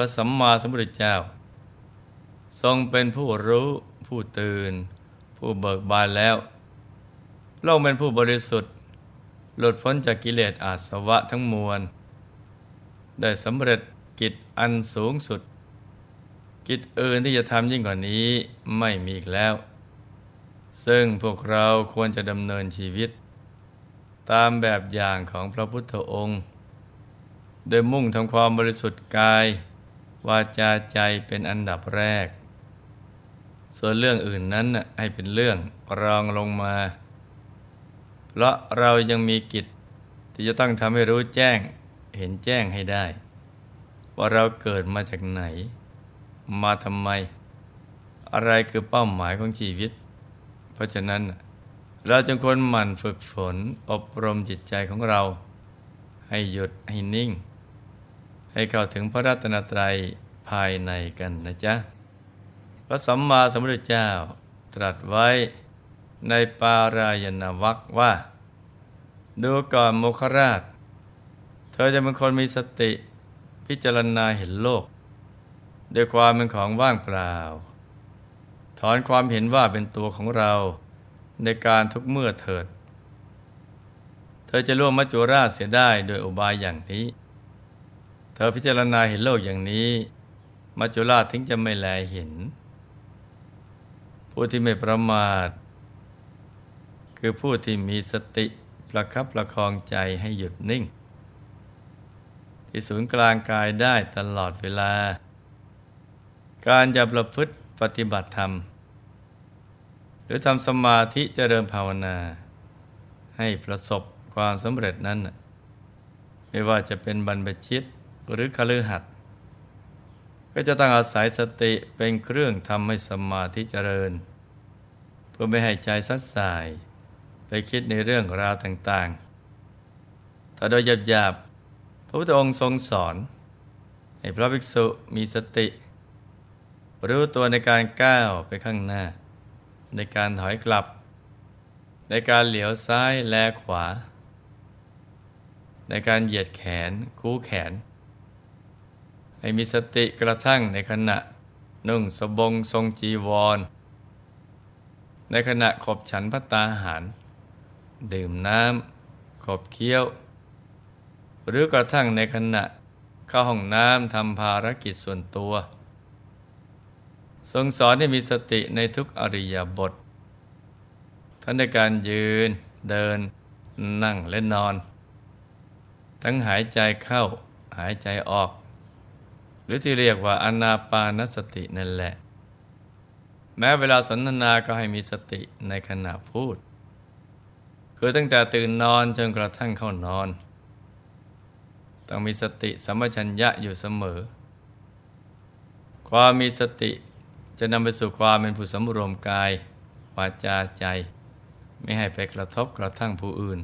ระสัมมาสัมพุทธเจ้า ทรงเป็นผู้รู้ผู้ตื่น ผู้เบิกบานแล้วโลกเป็นผู้บริสุทธิ์ หลุดพ้นจากกิเลสอาสวะทั้งมวล ได้สำเร็จกิจอันสูงสุด กิจอื่นที่จะทำยิ่งกว่านี้ไม่มีอีกแล้ว ซึ่งพวกเราควรจะดำเนินชีวิต ตามแบบอย่างของพระพุทธองค์ โดยมุ่งทำความบริสุทธิ์กาย วาจาใจเป็นอันดับแรก ส่วนเรื่องอื่นนั้นให้เป็นเรื่องรองลงมา เพราะเรายังมีกิจที่จะต้องทำให้รู้แจ้งเห็นแจ้งให้ได้ ว่าเราเกิดมาจากไหน มาทำไม อะไรคือเป้าหมายของชีวิต เพราะฉะนั้นเราจึงควรหมั่นฝึกฝนอบรมจิตใจของเรา ให้หยุดให้นิ่ง ให้เข้าถึงพระรัตนตรัยภายในกันนะจ๊ะ พระสัมมาสัมพุทธเจ้าตรัสไว้ในปารายณวักว่า ดูก่อนโมคราช เธอจะเป็นคนมีสติพิจารณาเห็นโลก ด้วยความเป็นของว่างเปล่า ถอนความเห็นว่าเป็นตัวของเราในการทุกเมื่อเถิด เธอจะร่วมมัจจุราชเสียได้โดยอุบายอย่างนี้ ธอพิจารณาเห็นโลกอย่างนี้มัจจุราชถึงจะไม่แลเห็น ผู้ที่ไม่ประมาท คือผู้ที่มีสติประคับประคองใจให้หยุดนิ่ง ที่ศูนย์กลางกายได้ตลอดเวลา การจะประพฤติปฏิบัติธรรม หรือทำสมาธิเจริญภาวนา ให้ประสบความสำเร็จนั้น ไม่ว่าจะเป็นบรรพชิต หรือคฤหัสถ์ก็จะต้องอาศัยสติเป็นเครื่องทำให้สมาธิเจริญ เพื่อไม่ให้ใจสัดสาย ไปคิดในเรื่องราวต่างๆถ้าโดยหยาบๆ พระพุทธองค์ทรงสอน ให้พระภิกษุมีสติ รู้ตัวในการก้าวไปข้างหน้า ในการถอยกลับ ในการเหลียวซ้ายแลขวา ในการเหยียดแขน คู่แขน ให้มีสติกระทั่งในขณะนุ่งสบงทรงจีวร ในขณะขบฉันพัตตาหาร ดื่มน้ำขบเคี้ยว หรือกระทั่งในขณะเข้าห้องน้ำทำภารกิจส่วนตัว ทรงสอนให้มีสติในทุกอริยบท ทั้งในการยืนเดินนั่งและนอน ทั้งหายใจเข้าหายใจออก รือที่เรียกว่าอนาปานสตินั่นแหละ แม้เวลาสนทนาก็ให้มีสติในขณะพูด คือตั้งแต่ตื่นนอนจนกระทั่งเข้านอน ต้องมีสติสัมปชัญญะอยู่เสมอ ความมีสติจะนำไปสู่ความเป็นผู้สำรวมกายวาจาใจ ไม่ให้ไปกระทบกระทั่งผู้อื่น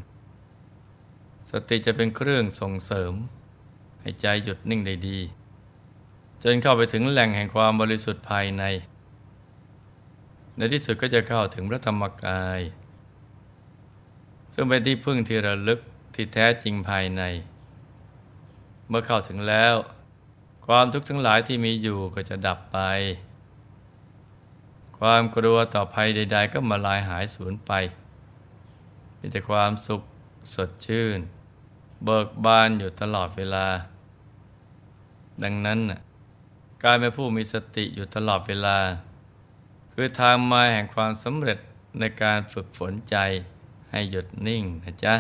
สติจะเป็นเครื่องส่งเสริม ให้ใจหยุดนิ่งได้ดี จนเข้าไปถึงแหล่งแห่งความบริสุทธิ์ภายใน ในที่สุดก็จะเข้าถึงพระธรรมกาย ซึ่งเป็นที่พึ่งที่ระลึกที่แท้จริงภายใน เมื่อเข้าถึงแล้ว ความทุกข์ทั้งหลายที่มีอยู่ก็จะดับไป ความกลัวต่อภัยใด ๆ ก็มาลายหายสูญไป มีแต่ความสุขสดชื่น เบิกบานอยู่ตลอดเวลา ดังนั้น การเป็นผู้มีสติอยู่ตลอดเวลา คือทางมาแห่งความสำเร็จในการฝึกฝนใจให้หยุดนิ่งนะจ๊ะ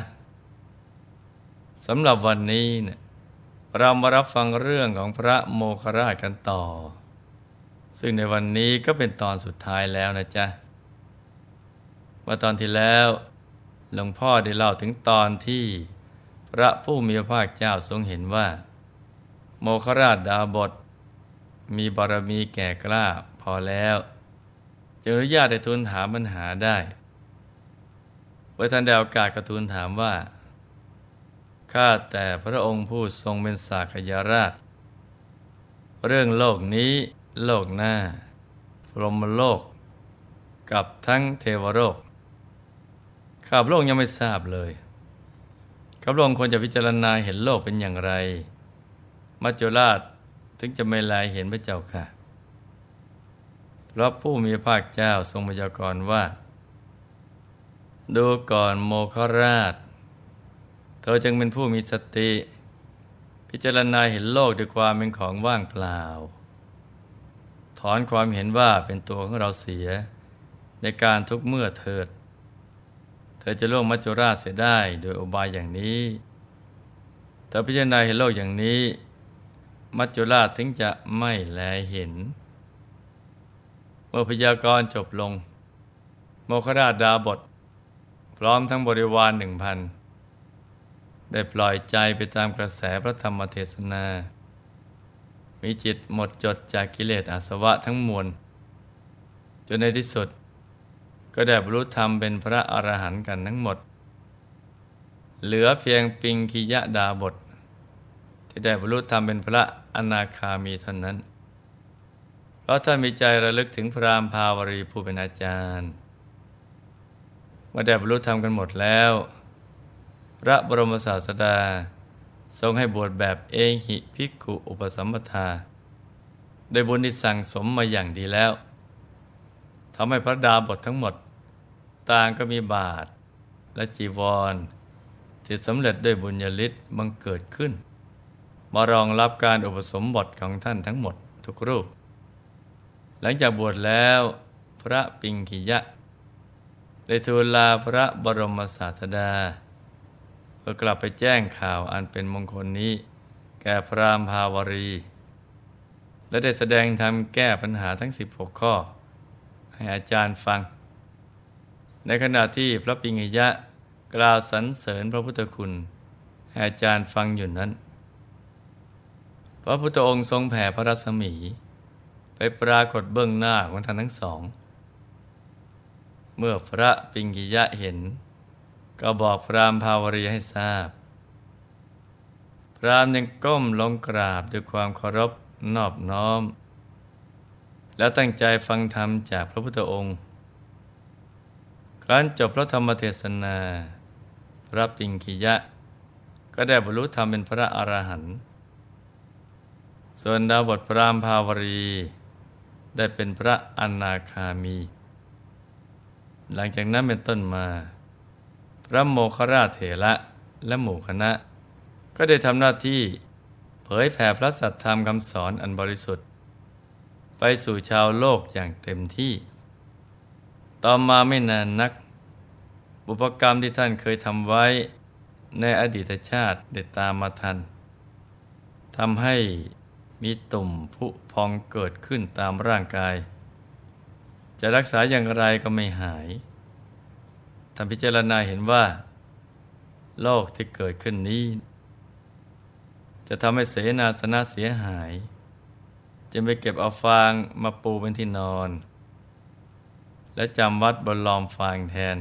สำหรับวันนี้เนี่ยเรามารับฟังเรื่องของพระโมคราชกันต่อ ซึ่งในวันนี้ก็เป็นตอนสุดท้ายแล้วนะจ๊ะเมื่อตอนที่แล้วหลวงพ่อได้เล่าถึงตอนที่พระผู้มีพระภาคเจ้าทรงเห็นว่า โมคราชดาบท มีบารมีแก่กล้าพอแล้วจึงอนุญาตให้ทูลถามปัญหาได้เมื่อท่านได้โอกาสกระทูลถามว่า ข้าแต่พระองค์ผู้ทรงเป็นสากยราช เรื่องโลกนี้ โลกหน้า พรหมโลก กับทั้งเทวโลก ข้าพระองค์ยังไม่ทราบเลย ข้าพระองค์ควรจะพิจารณาเห็นโลกเป็นอย่างไร มัจจุราช ถึงจะไม่ลายเห็นพระเจ้าค่ะ เพราะผู้มีภาคเจ้าทรงพยากรณ์ว่า ดูก่อนโมคราช เธอจึงเป็นผู้มีสติ พิจารณาเห็นโลกด้วยความเป็นของว่างเปล่า ถอนความเห็นว่าเป็นตัวของเราเสีย ในการทุกเมื่อเถิด เธอจะล่วงมัจจุราชเสียได้โดยอบายอย่างนี้เธอพิจารณาเห็นโลกอย่างนี้ มัจจุราชถึงจะไม่แลเห็น เมื่อพยากรณ์จบลง โมคราชดาบท พร้อมทั้งบริวารหนึ่งพันได้ปล่อยใจไปตามกระแสพระธรรมเทศนา มีจิตหมดจดจากกิเลสอาสวะทั้งมวล จนในที่สุด ก็ได้บรรลุธรรมเป็นพระอรหันต์กันทั้งหมด เหลือเพียงปิงคิยะดาบท ที่ได้บรรลุธรรมเป็นพระอนาคามีเท่านั้น เพราะท่านมีใจระลึกถึงพระรามภาวรีผู้เป็นอาจารย์เมื่อได้บรรลุธรรมกันหมดแล้ว พระบรมศาสดาทรงให้บวชแบบเอหิภิกขุอุปสัมปทา โดยบุญที่สั่งสมมาอย่างดีแล้วทำให้พระดาบททั้งหมด ต่างก็มีบาทและจีวรที่สำเร็จด้วยบุญญาลิศบังเกิดขึ้น มารองรับการอุปสมบทของท่านทั้งหมดทุกรูป หลังจากบวชแล้วพระปิงคิยะ ได้ทูลลาพระบรมศาสดา เพื่อกลับไปแจ้งข่าวอันเป็นมงคลนี้ แก่พระรามภาวรี และได้แสดงธรรมแก้ปัญหาทั้ง 16 ข้อ ให้อาจารย์ฟัง ในขณะที่พระปิงคิยะกล่าวสรรเสริญพระพุทธคุณให้อาจารย์ฟังอยู่นั้น พระพุทธองค์ทรงแผ่พระรัศมี ไปปรากฏเบื้องหน้าของท่านทั้งสอง เมื่อพระปิงกิยะเห็น ก็บอกพรามภาวรีให้ทราบ พรามยังก้มลงกราบด้วยความเคารพนอบน้อม แล้วตั้งใจฟังธรรมจากพระพุทธองค์ ครั้นจบพระธรรมเทศนา พระปิงกิยะ ก็ได้บรรลุธรรมเป็นพระอรหันต์ ส่วนดาวบทพรามภาวรี ได้เป็นพระอนาคามี หลังจากนั้นเป็นต้นมา พระโมคราชเถระและหมู่คณะ ก็ได้ทำหน้าที่เผยแผ่พระสัทธรรมคำสอนอันบริสุทธิ์ ไปสู่ชาวโลกอย่างเต็มที่ ต่อมาไม่นานนัก บุพกรรมที่ท่านเคยทำไว้ในอดีตชาติได้ตามมาทันทำให้ มีตุ่มผุพองเกิดขึ้นตามร่างกาย จะรักษาอย่างไรก็ไม่หายท่านพิจารณาเห็นว่า โรคที่เกิดขึ้นนี้ จะทำให้เสนาสนะเสียหายจึงไปเก็บเอาฟางมาปูเป็นที่นอน และจำวัดบนลอมฟางแทน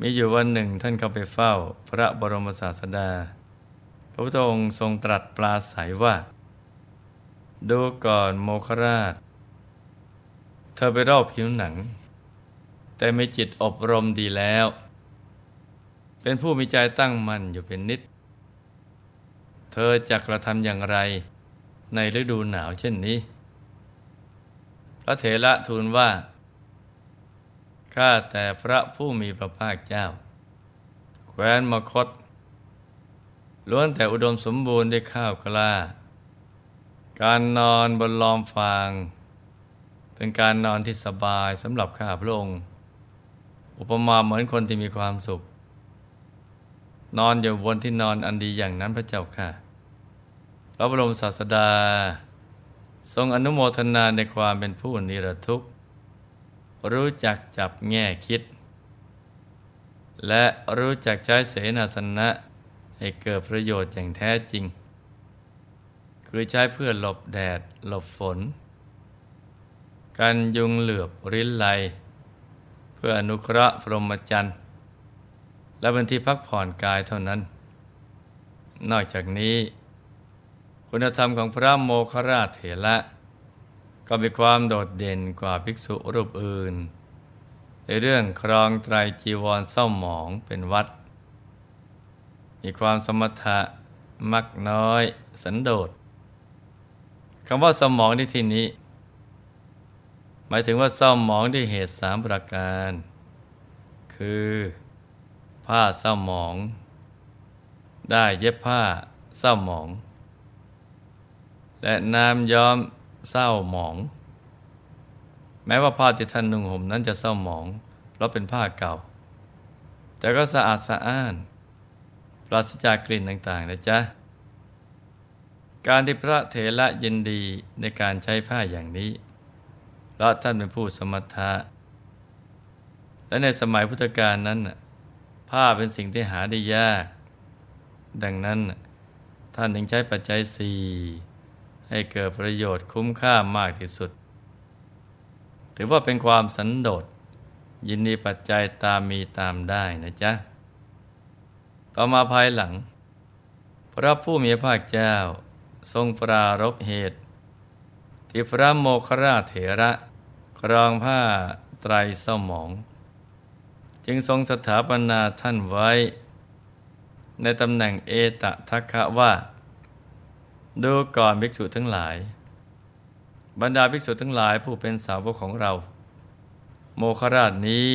มีอยู่วันหนึ่งท่านเข้าไปเฝ้าพระบรมศาสดา พระพุทธองค์ทรงตรัสปลาใสว่า ดูก่อนโมคราช เธอไปรอบผิวหนัง แต่มีจิตอบรมดีแล้ว เป็นผู้มีใจตั้งมั่นอยู่เป็นนิด เธอจะกระทำอย่างไรในฤดูหนาวเช่นนี้ พระเถระทูลว่า ข้าแต่พระผู้มีพระภาคเจ้า แคว้นมคต ล้วนแต่อุดมสมบูรณ์ด้วยข้าวกล้า การนอนบนลอมฟาง เป็นการนอนที่สบายสำหรับข้าพระองค์ อุปมาเหมือนคนที่มีความสุข นอนอยู่บนที่นอนอันดีอย่างนั้นพระเจ้าค่ะ พระบรมศาสดา ทรงอนุโมทนาในความเป็นผู้นิรทุกข์ รู้จักจับแง่คิด และรู้จักใช้เสนาสนะ ให้เกิดประโยชน์อย่างแท้จริง คือใช้เพื่อหลบแดดหลบฝน กันยุงเหลือบริ้นไลเพื่ออนุเคราะห์พรหมจรรย์ และเป็นที่พักผ่อนกายเท่านั้น นอกจากนี้ คุณธรรมของพระโมคคราชเถระก็มีความโดดเด่นกว่าภิกษุรูปอื่น ในเรื่องครองไตรจีวรเศร้าหมองเป็นวัด มีความสมถะมักน้อย สันโดษคำว่าสมองในที่นี้ หมายถึงว่าเศร้าหมองด้วยเหตุสามประการ คือผ้าเศร้าหมอง ได้เย็บผ้าเศร้าหมอง และน้ำย้อมเศร้าหมอง แม้ว่าผ้าที่ท่านนุ่งห่มนั้นจะเศร้าหมอง เพราะเป็นผ้าเก่า แต่ก็สะอาดสะอ้าน ราศจากกลิ่นต่างๆนะจ๊ะ การที่พระเถระยินดีในการใช้ผ้าอย่างนี้ เพราะท่านเป็นผู้สมถะและในสมัยพุทธกาลนั้นผ้าเป็นสิ่งที่หาได้ยาก ดังนั้นท่านถึงใช้ปัจจัยสี่ให้เกิดประโยชน์คุ้มค่ามากที่สุด ถือว่าเป็นความสันโดษยินดีปัจจัยตามมีตามได้นะจ๊ะ ต่อมาภายหลัง พระผู้มีพระเจ้าทรงปรารบเหตุ ที่พระโมคคราเถระครองผ้าไตรสมอง จึงทรงสถาปนาท่านไว้ ในตำแหน่งเอตทัคคะว่า ดูก่อนภิกษุทั้งหลาย บรรดาภิกษุทั้งหลายผู้เป็นสาวกของเรา โมคราชนี้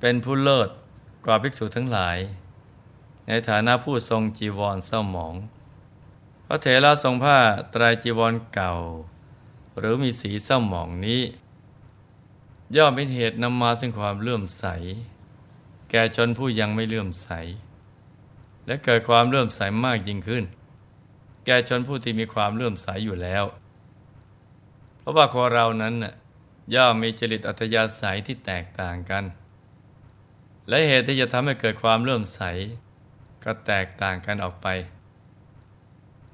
เป็นผู้เลิศกว่าภิกษุทั้งหลาย ในฐานะผู้ทรงจีวรเศร้าหมอง พระเถระทรงผ้าตรายจีวรเก่า หรือมีสีเศร้าหมองนี้ ย่อมเป็นเหตุนำมาซึ่งความเลื่อมใส แก่ชนผู้ยังไม่เลื่อมใส และเกิดความเลื่อมใสมากยิ่งขึ้น แก่ชนผู้ที่มีความเลื่อมใสอยู่แล้ว เพราะว่าคนเรานั้นย่อมมีจริตอัธยาศัยที่แตกต่างกันและเหตุที่จะทำให้เกิดความเลื่อมใส ก็แตกต่างกันออกไป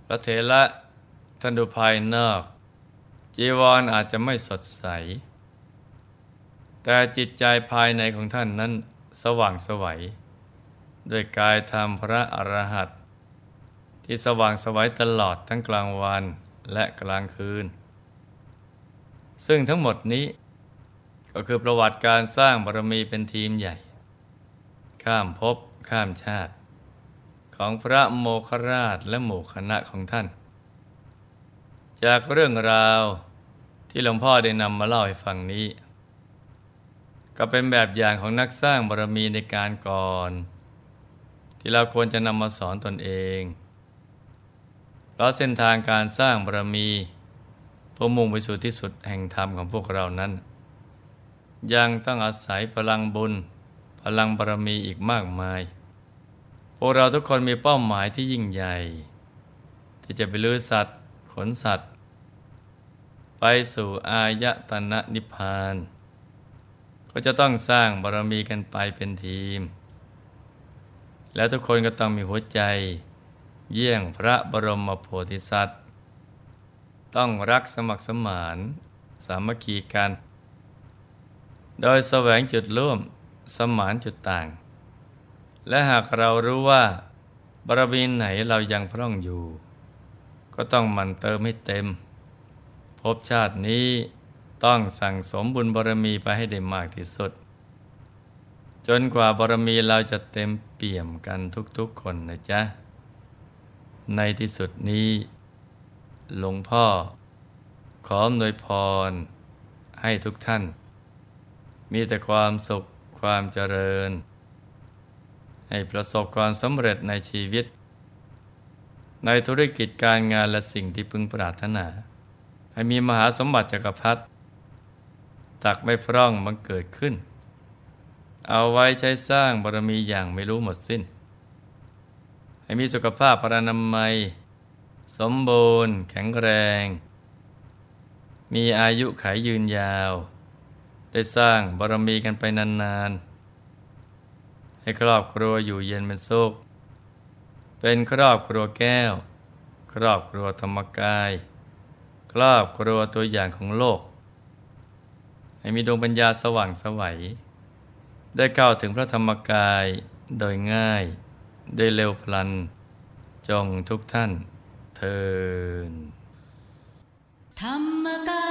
พระเถระท่านดูภายนอก จีวรออาจจะไม่สดใส แต่จิตใจภายในของท่านนั้นสว่างสวัยด้วยกายธรรมพระอรหัตที่สว่างสวัยตลอดทั้งกลางวันและกลางคืน ซึ่งทั้งหมดนี้ก็คือประวัติการสร้างบารมีเป็นทีมใหญ่ ข้ามภพข้ามชาติ ของพระโมคคราชและหมู่คณะของท่าน จากเรื่องราวที่หลวงพ่อได้นำมาเล่าให้ฟังนี้ ก็เป็นแบบอย่างของนักสร้างบารมีในการก่อน ที่เราควรจะนำมาสอนตนเอง เพราะเส้นทางการสร้างบารมีเพื่อมุ่งไปสู่ที่สุดแห่งธรรมของพวกเรานั้น ยังต้องอาศัยพลังบุญพลังบารมีอีกมากมาย วกเราทุกคนมีเป้าหมายที่ยิ่งใหญ่ ที่จะไปลื้อสัตว์ ขนสัตว์ ไปสู่อายตนะนิพพาน ก็จะต้องสร้างบารมีกันไปเป็นทีม แล้วทุกคนก็ต้องมีหัวใจ เยี่ยงพระบรมโพธิสัตว์ ต้องรักสมัครสมาน สามัคคีกัน โดยแสวงจุดร่วมสมานจุดต่าง และหากเรารู้ว่าบารมีไหนเรายังพร่องอยู่ ก็ต้องมันเติมให้เต็มภพชาตินี้ต้องสั่งสมบุญบารมีไปให้ได้มากที่สุด จนกว่าบารมีเราจะเต็มเปี่ยมกันทุกๆคนนะจ๊ะ ในที่สุดนี้ หลวงพ่อ ขออำนวยพร ให้ทุกท่าน มีแต่ความสุขความเจริญ ให้ประสบความสำเร็จในชีวิต ในธุรกิจการงานและสิ่งที่พึงปรารถนา ให้มีมหาสมบัติจักรพรรดิตักไม่พร่องบังเกิดขึ้น เอาไว้ใช้สร้างบารมีอย่างไม่รู้หมดสิ้น ให้มีสุขภาพพรานามัย สมบูรณ์ แข็งแรง มีอายุขายยืนยาว ได้สร้างบารมีกันไปนานๆ ให้ครอบครัวอยู่เย็นเป็นสุข เป็นครอบครัวแก้ว ครอบครัวธรรมกาย ครอบครัวตัวอย่างของโลก ให้มีดวงปัญญาสว่างสวัย ได้เข้าถึงพระธรรมกายโดยง่าย ได้เร็วพลัน จงทุกท่านเทินธรรมกา